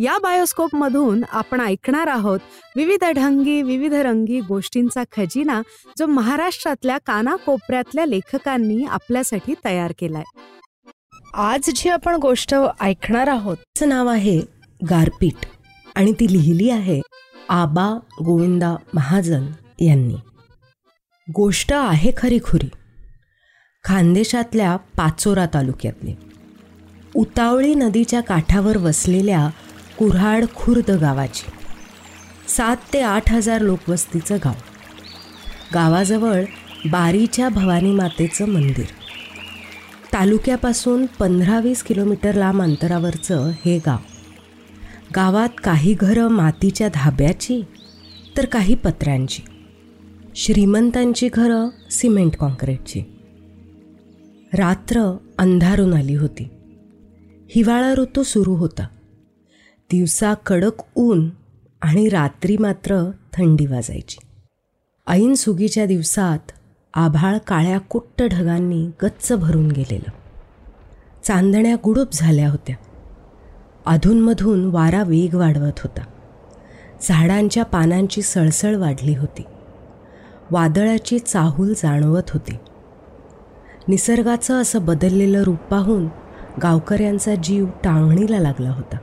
या बायोस्कोप मधून आपण ऐकणार आहोत विविध ढंगी विविध रंगी गोष्टींचा खजिना जो महाराष्ट्रातल्या कानाकोपऱ्यातल्या लेखकांनी आपल्यासाठी तयार केलाय. आज जी आपण गोष्ट ऐकणार आहोत तिचं नाव आहे गारपीट आणि ती लिहिली आहे आबा गोविंदा महाजन यांनी. गोष्ट आहे खरी खुरी. खानदेशातल्या पाचोरा तालुक्यातली. उतावळी नदीच्या काठावर वसलेल्या कुऱ्हाड खुर्द गावाची. सात ते आठ हजार लोकवस्तीचं गाव. गावाजवळ बारीच्या भवानी मातेचं मंदिर. तालुक्यापासून पंधरा वीस किलोमीटर लांब अंतरावरचं हे गाव. गावात काही घरं मातीच्या धाब्याची तर काही पत्र्यांची. श्रीमंतांची घरं सिमेंट कॉन्क्रीटची रात्र अंधारून आली होती. हिवाळा ऋतू सुरू होता. दिवसा कडक ऊन आणि रात्री मात्र थंडी वाजायची. ऐन सुगीच्या दिवसात आभाळ काळ्या कुट्ट ढगांनी गच्च भरून गेलेलं. चांदण्या गुडूप झाल्या होत्या. अधूनमधून वारा वेग वाढवत होता. झाडांच्या पानांची सळसळ वाढली होती. वादळाची चाहूल जाणवत होती. निसर्गाचं असं बदललेलं रूप पाहून गावकऱ्यांचा जीव टांगणीला लागला होता.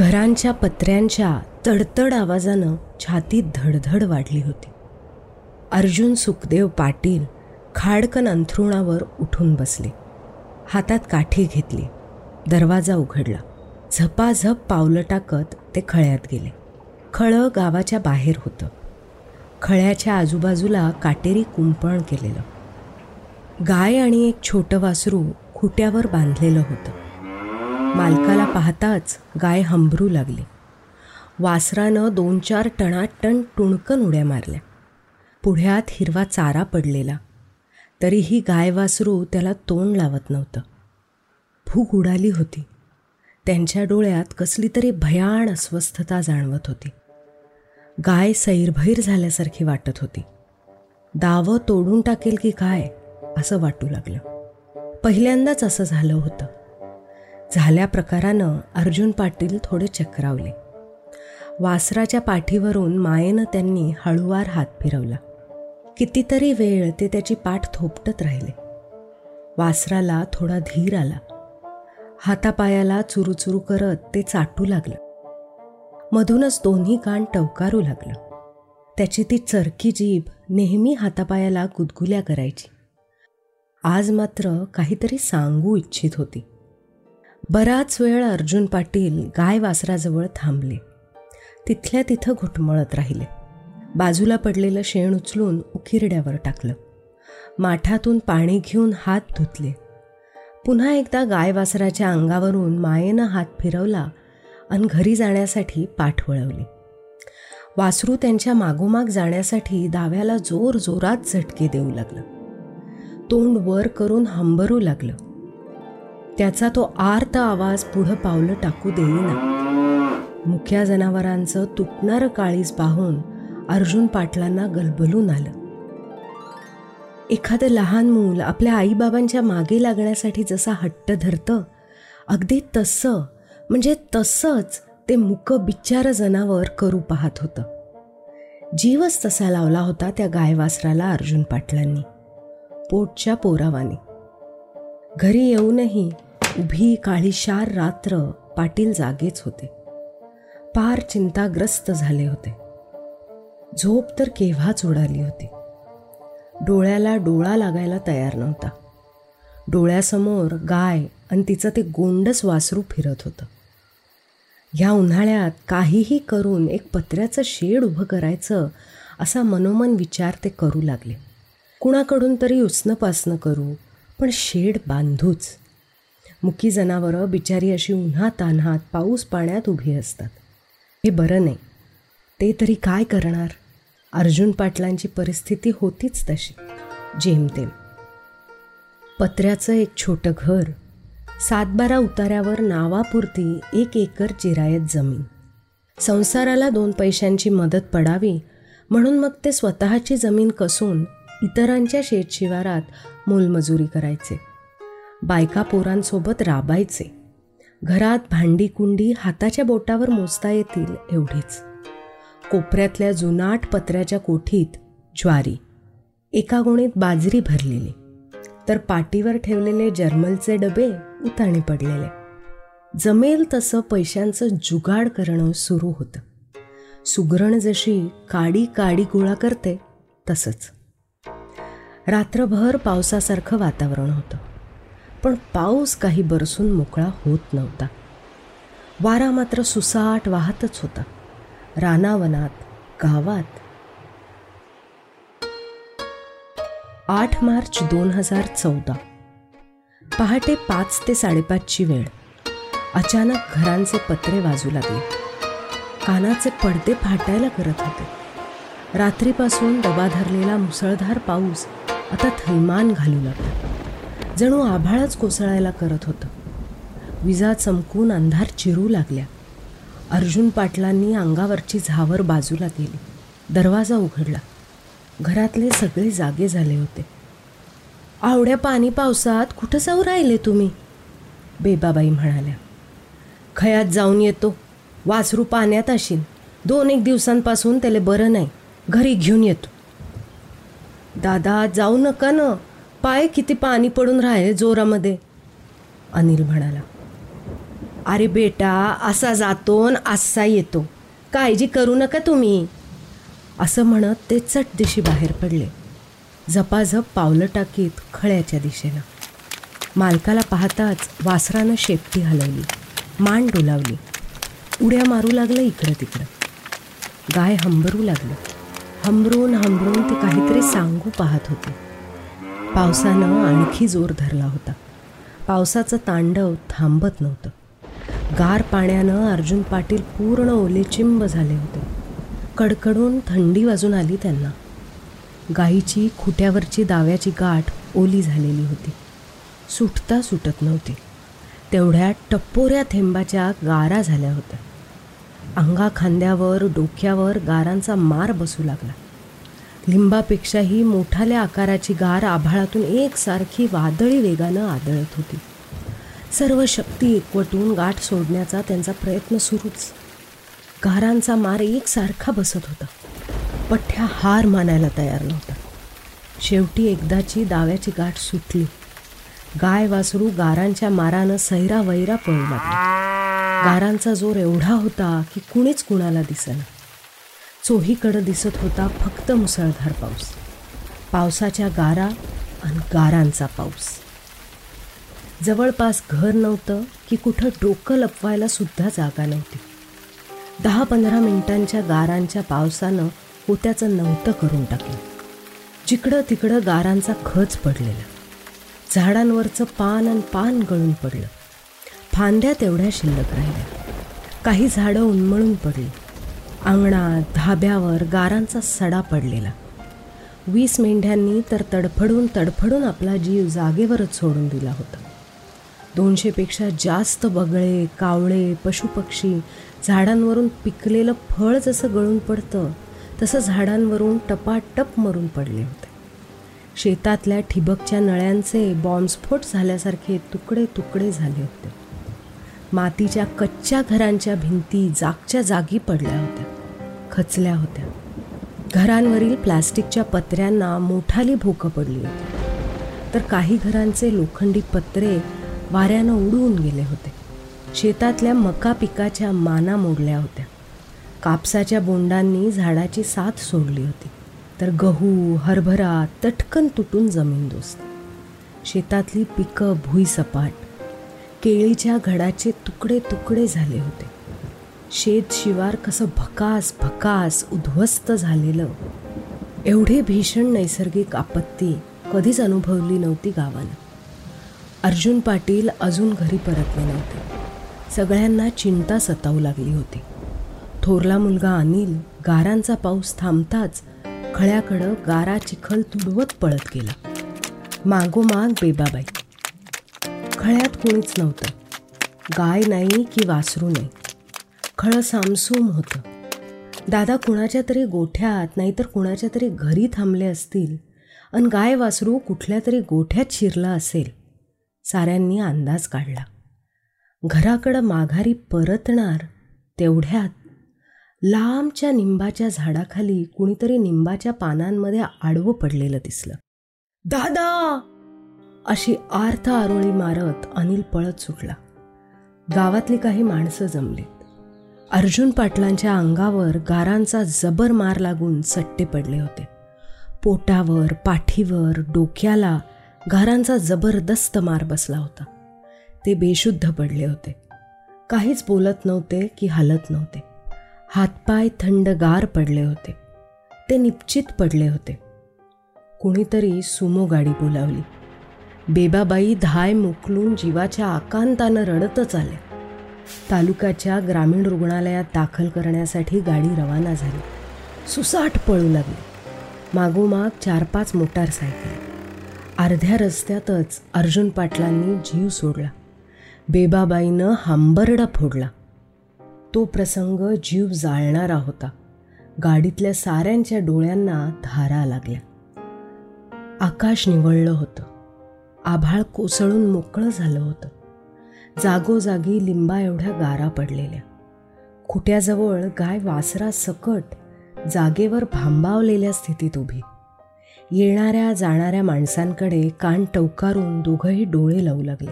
घरांच्या पत्र्यांच्या तडतड आवाजानं छातीत धडधड वाढली होती. अर्जुन सुखदेव पाटील खाडकन अंथरुणावर उठून बसले. हातात काठी घेतली. दरवाजा उघडला. झपाझप पावलं टाकत ते खळ्यात गेले. खळं गावाच्या बाहेर होतं. खळ्याच्या आजूबाजूला काटेरी कुंपण केलेलं. गाय आणि एक छोटं वासरू खुट्यावर बांधलेलं होतं. मालकाला पाहताच गाय हंबरू लागली. वासरानं दोन चार टणाटण टुणकन उड्या मारल्या. पुढ्यात हिरवा चारा पडलेला. तरीही गाय वासरू त्याला तोंड लावत नव्हतं. भूक उडाली होती. त्यांच्या डोळ्यात कसली तरी भयाण अस्वस्थता जाणवत होती. गाय सैरभैर झाल्यासारखी वाटत होती. दावं तोडून टाकेल की काय असं वाटू लागलं. पहिल्यांदाच असं झालं होतं. झाल्या प्रकारानं अर्जुन पाटील थोडे चक्रावले. वासराच्या पाठीवरून मायेनं त्यांनी हळुवार हात फिरवला. कितीतरी वेळ ते त्याची पाठ थोपटत राहिले. वासराला थोडा धीर आला. हातापायाला चुरूचुरू करत ते चाटू लागलं. मधूनच दोन्ही कान टवकारू लागलं. त्याची ती चरकी जीभ नेहमी हातापायाला गुदगुल्या करायची. आज मात्र काहीतरी सांगू इच्छित होती. बराच वेळ अर्जुन पाटील गाय वासराजवळ थांबले. तिथल्या तिथं घुटमळत राहिले. बाजूला पडलेलं शेण उचलून उकिरड्यावर टाकलं. माठातून पाणी घेऊन हात धुतले. पुन्हा एकदा गाय वासराच्या अंगावरून मायेनं हात फिरवला आणि घरी जाण्यासाठी पाठ वळवली. वासरू त्यांच्या मागोमाग जाण्यासाठी दाव्याला जोर जोरात झटके देऊ लागलं. तोंड वर करून हंबरू लागलं. त्याचा तो आर्त आवाज पुढं पावलं टाकू देईना. मुख्या जनावरांचं तुटणारं काळीज पाहून अर्जुन पाटलांना गलबलून आलं. एखादं लहान मूल आपल्या आईबाबांच्या मागे लागण्यासाठी जसा हट्ट धरतं अगदी तसं म्हणजे तसंच ते मुक बिच्चार जनावर करू पाहत होतं. जीवच तसा लावला होता त्या गायवासराला अर्जुन पाटलांनी पोटच्या पोरावाने. घरी येऊनही उभी काळीशार रात्र पाटील जागेच होते. पार चिंताग्रस्त झाले होते. झोप तर केव्हाच उडाली होती. डोळ्याला डोळा लागायला तयार नव्हता. डोळ्यासमोर गाय आणि तिचं ते गोंडस वासरू फिरत होतं. ह्या उन्हाळ्यात काहीही करून एक पत्र्याचं शेड उभं करायचं असा मनोमन विचार ते करू लागले. कुणाकडून तरी उसनपासनं करू पण शेड बांधूच. मुकी जनावरं बिचारी अशी उन्हात तान्हात पाऊस पाण्यात उभी असतात. हे बरं नाही. ते तरी काय करणार? अर्जुन पाटलांची परिस्थिती होतीच तशी. जेमतेम. पत्र्याचं एक छोटं घर सातबारा उतार्यावर नावापुरती एक एकर जिरायत जमीन. संसाराला दोन पैशांची मदत पडावी म्हणून मग ते स्वतःची जमीन कसून इतरांच्या शेतशिवारात मोलमजुरी करायचे. बायका पोरांसोबत राबायचे. घरात भांडी कुंडी हाताच्या बोटावर मोजता येतील एवढीच. कोपऱ्यातल्या जुनाट पत्र्याच्या कोठीत ज्वारी एका गोणीत बाजरी भरलेली. तर पाटीवर ठेवलेले जर्मलचे डबे उताणे पडलेले. जमेल तसं पैशांचं जुगाड करणं सुरू होतं. सुगरण जशी काडी काडी गोळा करते तसंच. रात्रभर पावसासारखं वातावरण होतं. पण पाऊस काही बरसून मोकळा होत नव्हता. वारा मात्र सुसाट वाहतच होता. रानावनात गावात. आठ मार्च दोन हजार चौदा. पहाटे पाच ते साडेपाचची वेळ. अचानक घरांचे पत्रे वाजू लागले. कानाचे पडदे फाटायला करत होते. रात्रीपासून दबा धरलेला मुसळधार पाऊस आता थैमान घालू लागला. जणू आभाळच कोसळायला करत होतं. विजा चमकून अंधार चिरू लागल्या. अर्जुन पाटलांनी अंगावरची झावर बाजूला केली. दरवाजा उघडला. घरातले सगळे जागे झाले होते. आवड्या पाणी पावसात कुठं जाऊ राहिले तुम्ही? बेबाबाई म्हणाल्या. खयात जाऊन येतो. वासरू पाण्यात असेल दोन एक दिवसांपासून त्याला बरं नाही. घरी घेऊन येतो. दादा जाऊ नका ना. पाय किती पाणी पडून राहिले जोरामध्ये? अनिल म्हणाला. अरे बेटा असा जातो न असा येतो. काळजी करू नका तुम्ही. असं म्हणत ते चट दिशी बाहेर पडले. झपाझप पावलं टाकीत खळ्याच्या दिशेनं. मालकाला पाहताच वासरानं शेपटी हलवली. मान डोलावली. उड्या मारू लागलं इकडं तिकडं. गाय हंबरू लागलं. हंबरून हंबरून ते काहीतरी सांगू पाहत होती. पावसानं आणखी जोर धरला होता. पावसाचं तांडव थांबत नव्हतं. गार पाण्यानं अर्जुन पाटील पूर्ण ओलेचिंब झाले होते. कडकडून थंडी वाजून आली त्यांना. गाईची खुट्यावरची दाव्याची गाठ ओली झालेली होती. सुटता सुटत नव्हती. तेवढ्या टप्पोऱ्या थेंबाच्या गारा झाल्या होत्या. अंगा खांद्यावर डोक्यावर गारांचा मार बसू लागला. लिंबापेक्षाही मोठाल्या आकाराची गार आभाळातून एकसारखी वादळी वेगानं आदळत होती. सर्व शक्ती एकवटून गाठ सोडण्याचा त्यांचा प्रयत्न सुरूच. गारांचा मार एकसारखा बसत होता. पठ्ठ्या हार मानायला तयार नव्हता. शेवटी एकदाची दाव्याची गाठ सुटली. गाय वासरू गारांच्या मारानं सैरा वैरा पळू लागला. गारांचा जोर एवढा होता की कुणीच कुणाला दिसेना. चोहीकडं दिसत होता फक्त मुसळधार पाऊस. पावसाच्या गारा आणि गारांचा पाऊस. जवळपास घर नव्हतं की कुठं डोकं लपवायला सुद्धा जागा नव्हती. दहा पंधरा मिनिटांच्या गारांच्या पावसानं होत्याचं नव्हतं करून टाकलं. जिकडं तिकडं गारांचा खच पडलेला. झाडांवरचं पान आणि पान गळून पडलं. फांद्या तेवढ्या शिल्लक राहिल्या. काही झाडं उन्मळून पडली. अंगणात धाब्यावर गारांचा सडा पडलेला. वीस मेंढ्यांनी तर तडफडून तडफडून आपला जीव जागेवरच सोडून दिला होता. दोनशेपेक्षा जास्त बगळे कावळे पशुपक्षी झाडांवरून पिकलेलं फळ जसं गळून पडतं तसं झाडांवरून टपाटप मरून पडले होते. शेतातल्या ठिबकच्या नळ्यांचे बॉम्बस्फोट झाल्यासारखे तुकडे तुकडे झाले होते. मातीच्या कच्च्या घरांच्या भिंती जागच्या जागी पडल्या होत्या. खचल्या होत्या. घरांवरील प्लास्टिकच्या पत्र्यांना मोठाली भोकं पडली होती. तर काही घरांचे लोखंडी पत्रे वाऱ्यानं उडवून गेले होते. शेतातल्या मका पिकाच्या माना मोडल्या होत्या. कापसाच्या बोंडांनी झाडाची साथ सोडली होती. तर गहू हरभरा तटकन तुटून जमीन दोस्त. शेतातली पिकं भुईसपाट केळीच्या घडाचे तुकडे तुकडे झाले होते. शेत शिवार कसं भकास भकास उद्ध्वस्त झालेलं. एवढी भीषण नैसर्गिक आपत्ती कधीच अनुभवली नव्हती गावानं अर्जुन पाटील अजून घरी परतले नव्हते. सगळ्यांना चिंता सतावू लागली होती. थोरला मुलगा अनिल गारांचा पाऊस थांबताच खळ्याकडं गारा चिखल तुडवत पळत गेला. मागोमाग बेबाबाई. खळ्यात कोणीच नव्हतं. गाय नाही की वासरू नाही. खळं सामसूम होतं. दादा कुणाच्या तरी गोठ्यात नाहीतर कुणाच्या तरी घरी थांबले असतील अन गाय वासरू कुठल्या तरी गोठ्यात शिरला असेल साऱ्यांनी अंदाज काढला. घराकडं माघारी परतणार तेवढ्यात लांबच्या निंबाच्या झाडाखाली कुणीतरी निंबाच्या पानांमध्ये आडवं पडलेलं दिसलं. दादा! अशी आर्थ आरोळी मारत अनिल पळत सुटला गावातली काही माणसं जमलीत. अर्जुन पाटलांच्या अंगावर गारांचा जबर मार लागून सट्टे पडले होते. पोटावर पाठीवर डोक्याला गारांचा जबरदस्त मार बसला होता. ते बेशुद्ध पडले होते. काहीच बोलत नव्हते की हलत नव्हते. हातपाय थंडगार पडले होते. ते निश्चित पडले होते. कुणीतरी सुमो गाडी बोलावली. बेबाबाई धाय मुकलून जीवाच्या आकांतानं रडतच आल्या. तालुक्याच्या ग्रामीण रुग्णालयात दाखल करण्यासाठी गाडी रवाना झाली. सुसाट पळू लागली. मागोमाग चार पाच मोटारसायकल. अर्ध्या रस्त्यातच अर्जुन पाटलांनी जीव सोडला. बेबाबाईनं हांबरडा फोडला. तो प्रसंग जीव जाळणारा होता. गाडीतल्या साऱ्यांच्या डोळ्यांना धारा लागल्या. आकाश निवळलं होतं. आभाळ कोसळून मोकळं झालं होतं. जागोजागी लिंबा एवढ्या गारा पडलेल्या. खुट्याजवळ गाय वासरा सकट जागेवर भांबावलेल्या स्थितीत उभी. येणाऱ्या जाणाऱ्या माणसांकडे कान टवकारून दोघंही डोळे लावू लागले.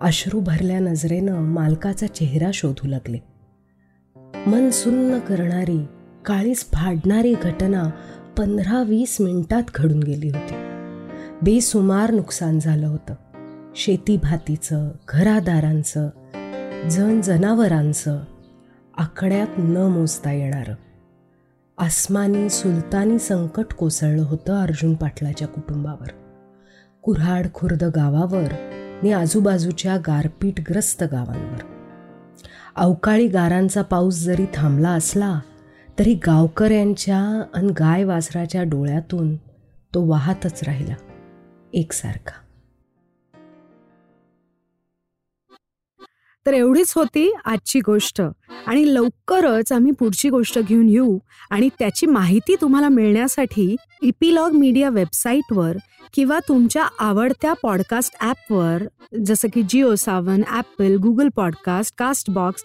अश्रू भरल्या नजरेनं मालकाचा चेहरा शोधू लागले. मन सुन्न करणारी काळीस फाडणारी घटना पंधरा वीस मिनिटात घडून गेली होती. बेसुमार नुकसान झालं होतं. शेती भातीचं घरादारांचं जन जनावरांचं आकड्यात न मोजता येणारं. आसमानी सुलतानी संकट कोसळलं होतं अर्जुन पाटलाच्या कुटुंबावर. कुऱ्हाड खुर्द गावावर आणि आजूबाजूच्या गारपीटग्रस्त गावांवर. अवकाळी गारांचा पाऊस जरी थांबला असला तरी गावकऱ्यांच्या अन गाय वासराच्या डोळ्यातून तो वाहतच राहिला. एकसारखा. तर एवढीच होती आजची गोष्ट. आणि लवकरच आम्ही पुढची गोष्ट घेऊन येऊ आणि त्याची माहिती तुम्हाला मिळण्यासाठी इपिलॉग मीडिया वेबसाईटवर किंवा तुमच्या आवडत्या पॉडकास्ट ॲपवर जसं की Jio Saavn Apple Google podcast Castbox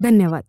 धन्यवाद.